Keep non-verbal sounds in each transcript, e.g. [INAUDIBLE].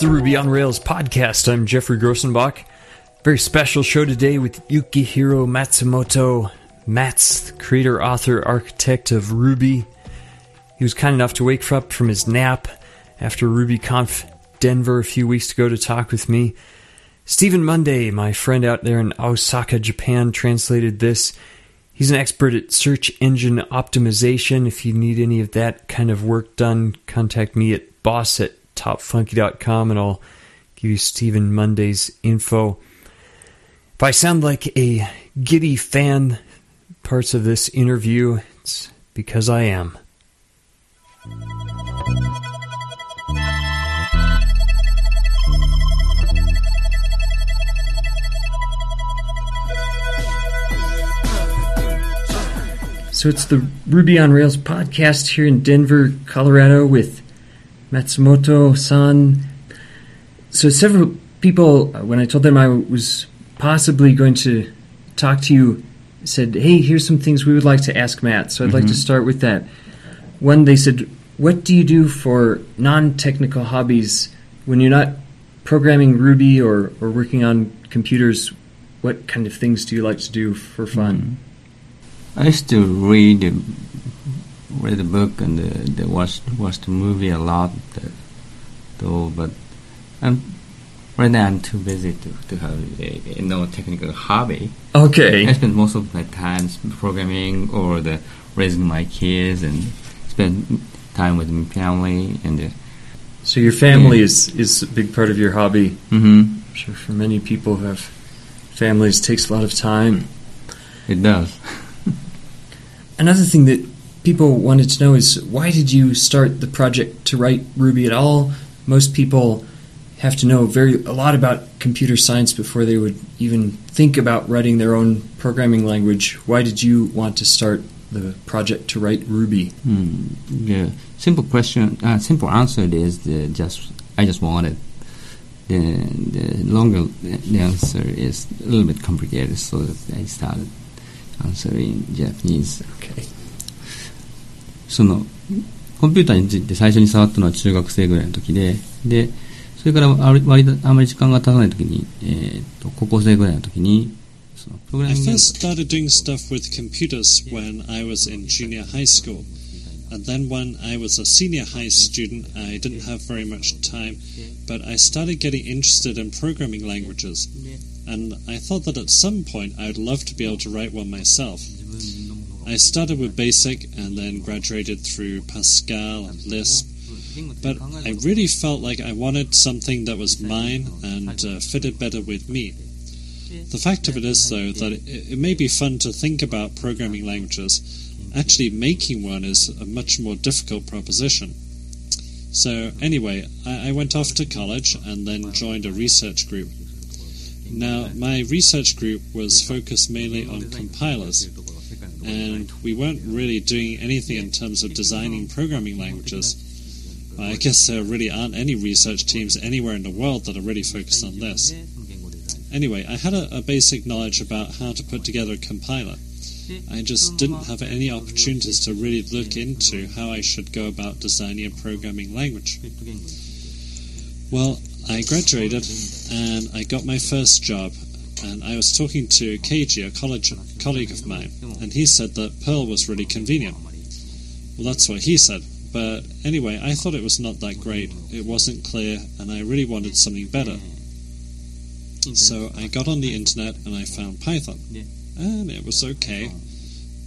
the Ruby on Rails podcast. I'm Geoffrey Grosenbach. Very special show today with Yukihiro Matsumoto. Matz the creator, author, architect of Ruby. He was kind enough to wake up from his nap after RubyConf Denver a few weeks ago to talk with me. Stephen Munday, my friend out there in Osaka, Japan, translated this. He's an expert at search engine optimization. If you need any of that kind of work done, contact me at boss at topfunky.com and I'll give you Stephen Munday's info. If I sound like a giddy fan parts of this interview, it's because I am. So it's the Ruby on Rails podcast here in Denver, Colorado with Matsumoto san. So several people, uh, when I told them I was possibly going to talk to you, said, hey, here's some things we would like to ask Matz. So I'd mm-hmm. like to mm-hmm. start with that. One, they said, what do you do for non technical hobbies when you're not programming Ruby or, or working on computers? What kind of things do you like to do for fun? Mm-hmm. I used to read read the book and the, the watch watch the movie a lot, though. But I'm right now I'm too busy to, to have a, a no technical hobby. Okay. I spend most of my time programming or the raising my kids and spend time with my family and. Uh, so your family yeah. is is a big part of your hobby. Mm-hmm. I'm sure for many people who have families, takes a lot of time. It does. [LAUGHS] Another thing that people wanted to know is why did you start the project to write Ruby at all? Most people have to know very a lot about computer science before they would even think about writing their own programming language. Why did you want to start the project to write Ruby? Hmm. Yeah, simple question. Uh, simple answer is the just I just wanted. The, the longer the answer is a little bit complicated, so I started answering Japanese. Okay. その、コンピューターについて最初に触ったのは中学生ぐらいの時で、で、それから割あまり時間が経たない時に、えー、と高校生ぐらいの時に、そのプログラミング I first started doing stuff with computers when I was in junior high school. And then when I was a senior high student, I didn't have very much time, but I started getting interested in programming languages. and I thought that at some point I would love to be able to write one myself. I started with BASIC and then graduated through Pascal and Lisp, but I really felt like I wanted something that was mine and uh, fitted better with me. The fact of it is, though, that it, it may be fun to think about programming languages. Actually, making one is a much more difficult proposition. So, anyway, I, I went off to college and then joined a research group. Now, my research group was focused mainly on compilers, and we weren't really doing anything in terms of designing programming languages. I guess there really aren't any research teams anywhere in the world that are really focused on this. Anyway, I had a, a basic knowledge about how to put together a compiler. I just didn't have any opportunities to really look into how I should go about designing a programming language. Well, I graduated and I got my first job. And I was talking to Keiju, a college colleague of mine, and he said that Perl was really convenient. Well, that's what he said. But anyway, I thought it was not that great. It wasn't clear, and I really wanted something better. So I got on the internet and I found Python. And it was okay.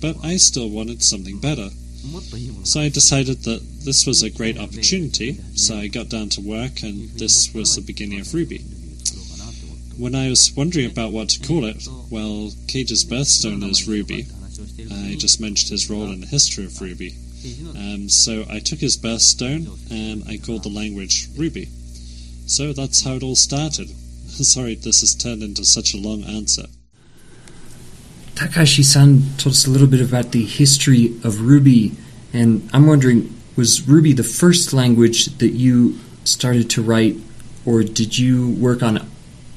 But I still wanted something better. So I decided that this was a great opportunity, so I got down to work, and this was the beginning of Ruby. When I was wondering about what to call it, well, Keiju's birthstone is Ruby. I just mentioned his role in the history of Ruby. Um, so I took his birthstone and I called the language Ruby. So that's how it all started. [LAUGHS] Sorry, this has turned into such a long answer. Takashi-san told us a little bit about the history of Ruby, and I'm wondering, was Ruby the first language that you started to write, or did you work on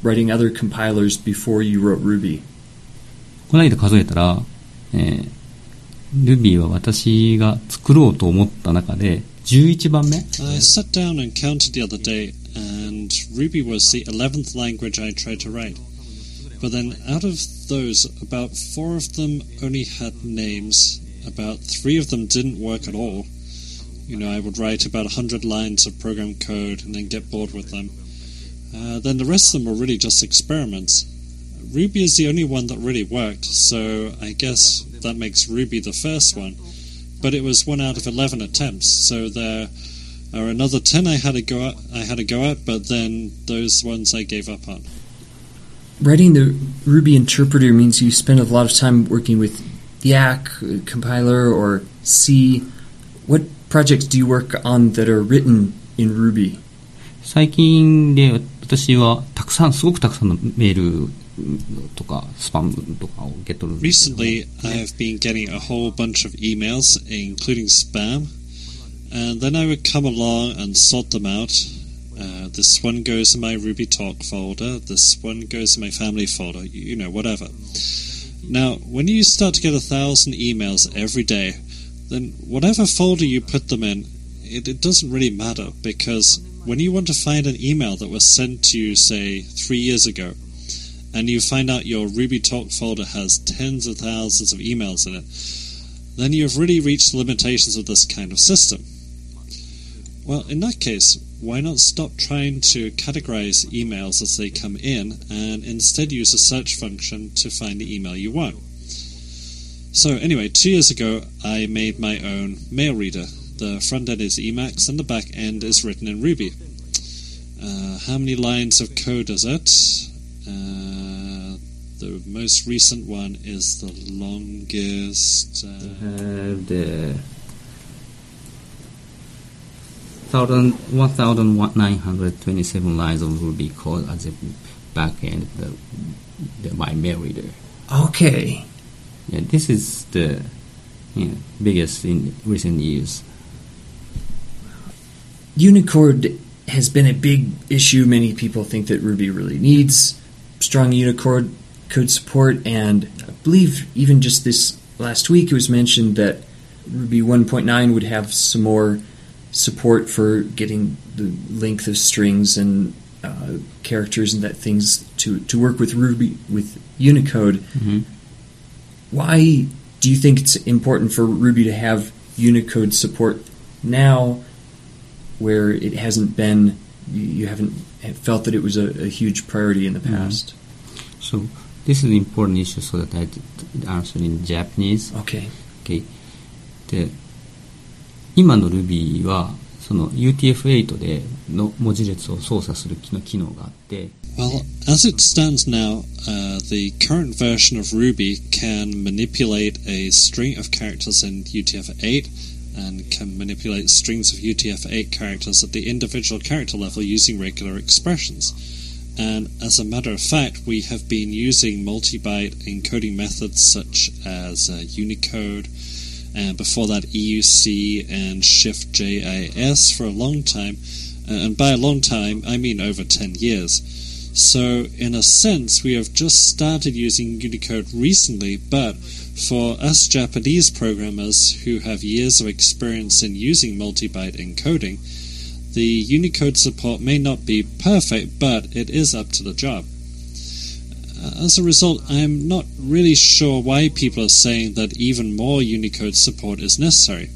writing other compilers before you wrote Ruby? この間数えたら、えー、Ruby は私が作ろうと思った中で 11番目 I sat down and counted the other day, and Ruby was the 11th language I tried to write. But then, out of those, about four of them only had names, about three of them didn't work at all. You know, I would write about 100 lines of program code and then get bored with them. Uh, then the rest of them are really just experiments. Ruby is the only one that really worked, so I guess that makes Ruby the first one. But it was one out of eleven attempts, so there are another ten I had to go at, I had to go at, but then those ones I gave up on. Writing the Ruby interpreter means you spend a lot of time working with Yacc compiler or C. What projects do you work on that are written in Ruby? 最近で私はたくさん、すごくたくさんのメールとかスパムとかをゲットるんですけど Recently, I have been getting a whole bunch of emails, including spam, and then I would come along and sort them out. Uh, this one goes in my Ruby Talk folder, this one goes in my family folder, you know, whatever. Now, when you start to get a thousand emails every day, then whatever folder you put them in, it, it doesn't really matter because when you want to find an email that was sent to you, say, three years ago, and you find out your Ruby Talk folder has tens of thousands of emails in it, then you've really reached the limitations of this kind of system. Well, in that case, why not stop trying to categorize emails as they come in and instead use a search function to find the email you want? So, anyway, two years ago, I made my own mail reader. The front end is Emacs and the back end is written in Ruby. Uh, how many lines of code is it? Uh, the most recent one is the longest. Uh, have the thousand one thousand nine hundred twenty seven lines of Ruby code as a backend the, the my mail reader. Okay. Yeah, this is the you know, biggest in recent years. Unicode has been a big issue. Many people think that Ruby really needs strong Unicode code support, and I believe even just this last week it was mentioned that Ruby 1.9 would have some more support for getting the length of strings and uh, characters and that things to, to work with Ruby with Unicode. Mhm. Why do you think it's important for Ruby to have Unicode support now, where it hasn't been? You, you haven't felt that it was a, a huge priority in the past. So this is an important issue. So that I t- answer in Japanese. Okay. Okay. で、今の Ruby はその UTF-8 での文字列を操作する機能機能があって、 Well, as it stands now, uh, the current version of Ruby can manipulate a string of characters in UTF-8 and can manipulate strings of UTF-8 characters at the individual character level using regular expressions. And as a matter of fact, we have been using multi-byte encoding methods such as uh, Unicode, and before that EUC and Shift JIS for a long time. Uh, and by a long time, I mean over 10 years. So, in a sense, we have just started using Unicode recently, but for us Japanese programmers who have years of experience in using multi-byte encoding, the Unicode support may not be perfect, but it is up to the job. Uh, As a result, I'm not really sure why people are saying that even more Unicode support is necessary.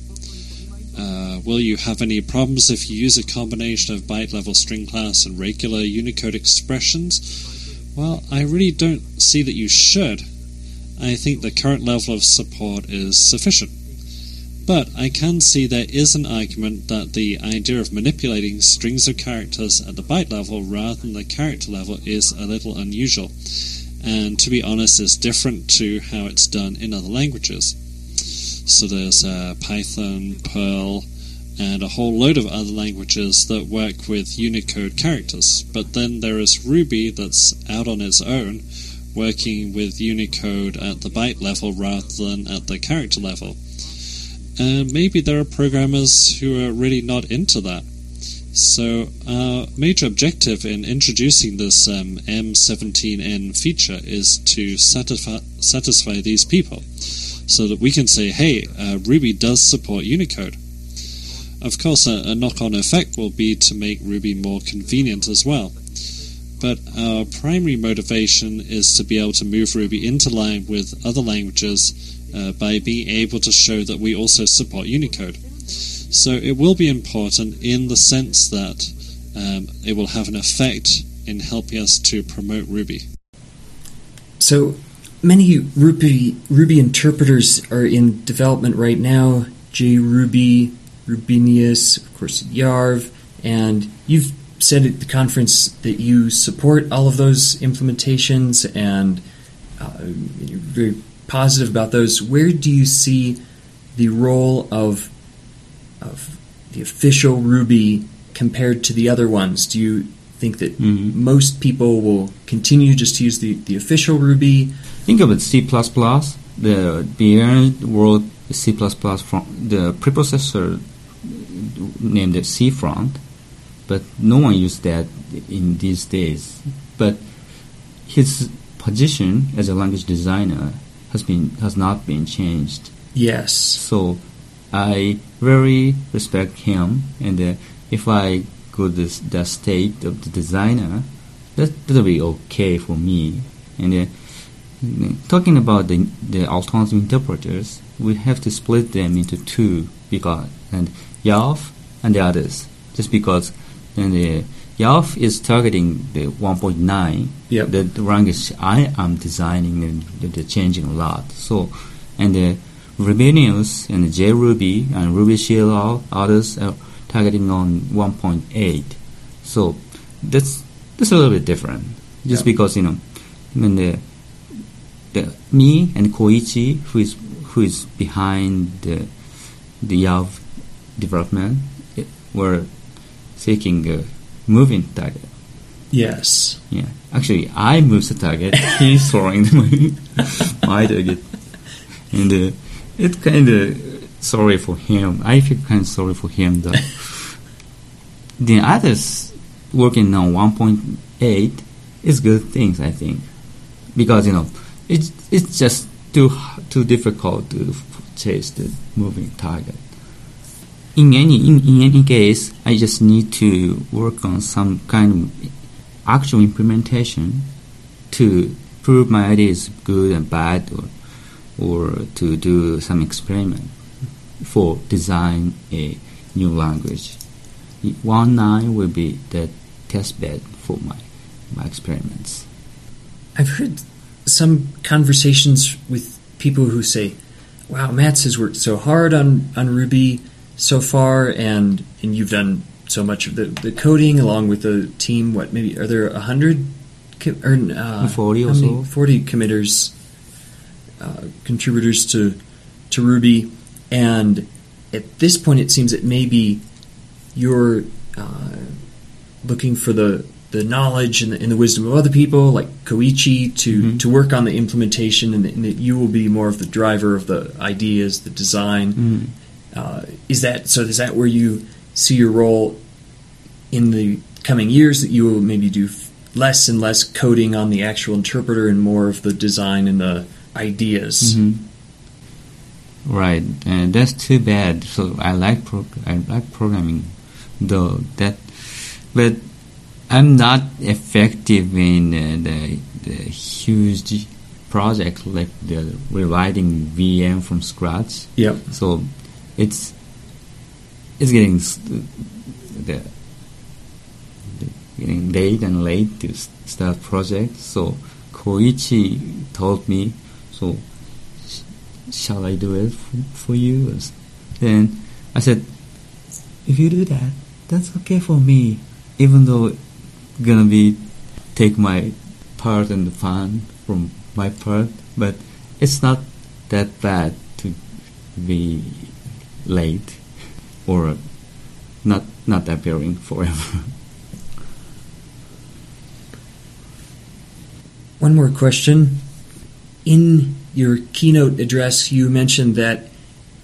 Uh, will you have any problems if you use a combination of byte level string class and regular Unicode expressions? Well, I really don't see that you should. I think the current level of support is sufficient. But I can see there is an argument that the idea of manipulating strings of characters at the byte level rather than the character level is a little unusual, and to be honest, is different to how it's done in other languages. So there's uh, Python, Perl, and a whole load of other languages that work with Unicode characters. But then there is Ruby that's out on its own, working with Unicode at the byte level rather than at the character level. And maybe there are programmers who are really not into that. So, our major objective in introducing this um, M17N feature is to satisfy, satisfy these people so that we can say, hey, uh, Ruby does support Unicode. Of course, a, a knock on effect will be to make Ruby more convenient as well. But our primary motivation is to be able to move Ruby into line with other languages uh, by being able to show that we also support Unicode. So it will be important in the sense that um, it will have an effect in helping us to promote Ruby. So many Ruby Ruby interpreters are in development right now. JRuby, Rubinius, of course, YARV, and you've said at the conference that you support all of those implementations and uh, you're very positive about those. Where do you see the role of of the official Ruby compared to the other ones? Do you think that Mhm. most people will continue just to use the, the official Ruby? Think of it C++. The Bjarne wrote C++ from the preprocessor named it Cfront, but no one used that in these days. But his position as a language designer has been has not been changed. Yes. So I very respect him, and uh, if I go this the state of the designer, that that'll be okay for me. And uh, talking about the the alternative interpreters, we have to split them into two because and YARV and the others, just because and the YARV is targeting the 1.9 Yep. the, the language I am designing and they're changing a lot. So, and the Rubinius and the JRuby and Ruby CLR others are targeting on 1.8. So that's that's a little bit different. Just Yeah. because you know, when the the me and Koichi, who is who is behind the the YARV development, were seeking a moving target. Yes. Yeah, actually, I moved the target. [LAUGHS] He's throwing the my, my target, and uh, it's kind of sorry for him. I feel kind of sorry for him though. [LAUGHS] the others working on 1.8 is good things, I think, because you know it's it's just too too difficult to chase the moving target. In any in, in any case, I just need to work on some kind of actual implementation to prove my idea is good and bad or or to do some experiment for design a new language. One nine will be the test bed for my my experiments. I've heard some conversations with people who say, "Wow, Matz has worked so hard on, on Ruby so far, and and you've done so much of the, the coding along with the team. What maybe are there a hundred or uh, 40 or so. Forty committers, uh, contributors to to Ruby, and at this point, it seems that maybe you're uh, looking for the the knowledge and the, and the wisdom of other people, like Koichi, to Mhm. to work on the implementation, and, that- you will be more of the driver of the ideas, the design. Mm. Uh, is that so? Is that where you see your role in the coming years? That you will maybe do less and less coding on the actual interpreter, and more of the design and the ideas. Mhm. Right, and that's too bad. So I like pro- I like programming, though that, but I'm not effective in uh, the the huge project like the rewriting VM from scratch. Yep. So it's it's getting the, getting late and late to start project. So Koichi told me, so sh- shall I do it f- for you? Then I said, if you do that, that's okay for me, even though it's gonna be take my part and the fun from my part, but it's not that bad to be late or not not appearing forever. [LAUGHS] One more question. In your keynote address, you mentioned that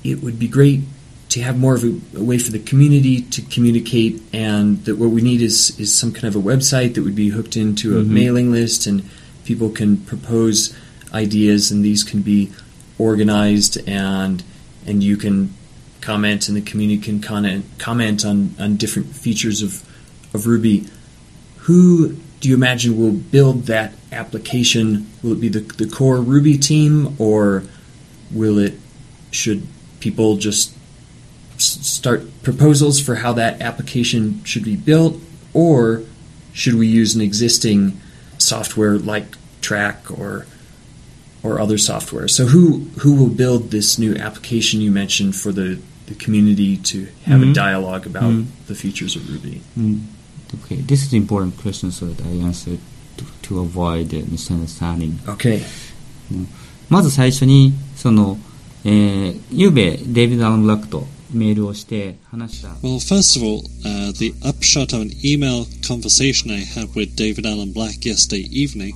it would be great to have more of a, a way for the community to communicate, and that what we need is, is some kind of a website that would be hooked into a Mhm. mailing list, and people can propose ideas, and these can be organized, and and you can comment, and the community can comment comment on, on different features of of Ruby. Who do you imagine will build that application? Will it be the the core Ruby team, or will it should people just start proposals for how that application should be built, or should we use an existing software like Trac or or other software? So who who will build this new application you mentioned for the, the community to have mm-hmm. a dialogue about mm-hmm. the features of Ruby. Mm-hmm. Okay, this is important question, so that I answer to, to avoid misunderstanding. Okay. Mm-hmm. まず最初にその、えー、ゆうべデイビッド・アラン・ブラックとメールをして話した。Well, first of all,、uh, the upshot of an email conversation I had with David Alan Black yesterday evening.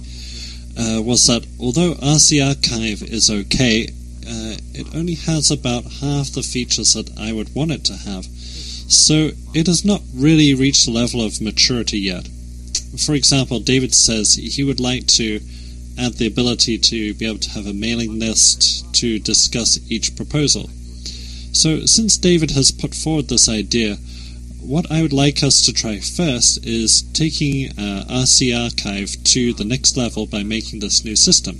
Uh, was that although RCRchive is okay uh, it only has about half the features that I would want it to have. So it has not really reached the level of maturity yet. For example, David says he would like to add the ability to be able to have a mailing list to discuss each proposal. So, since David has put forward this idea, what I would like us to try first is taking uh, RCRchive to the next level by making this new system.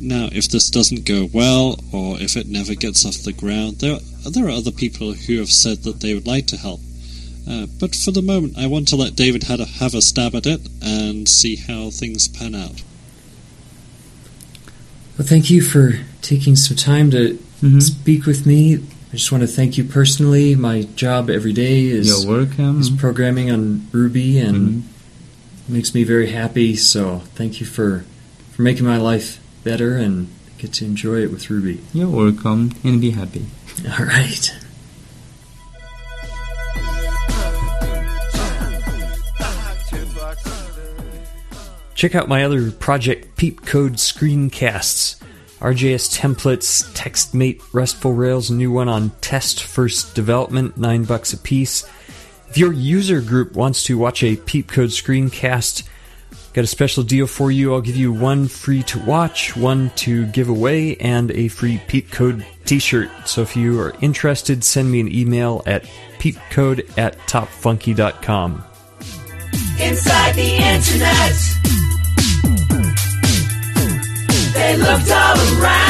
Now, if this doesn't go well, or if it never gets off the ground, there there are other people who have said that they would like to help. Uh, but for the moment, I want to let David have a, have a stab at it and see how things pan out. Well, thank you for taking some time to Mhm. speak with me. I just want to thank you personally. My job every day is You're welcome. is programming on Ruby and Mhm. makes me very happy. So thank you for for making my life better and get to enjoy it with Ruby. You're welcome and be happy. All right. Check out my other project, PeepCode Screencasts. RJS templates, TextMate, RESTful Rails, a new one on test first development, nine bucks a piece. If your user group wants to watch a PeepCode screencast, got a special deal for you. I'll give you one free to watch, one to give away, and a free PeepCode t-shirt. So if you are interested, send me an email at peepcode at topfunky.com. inside the internet. They looked all around.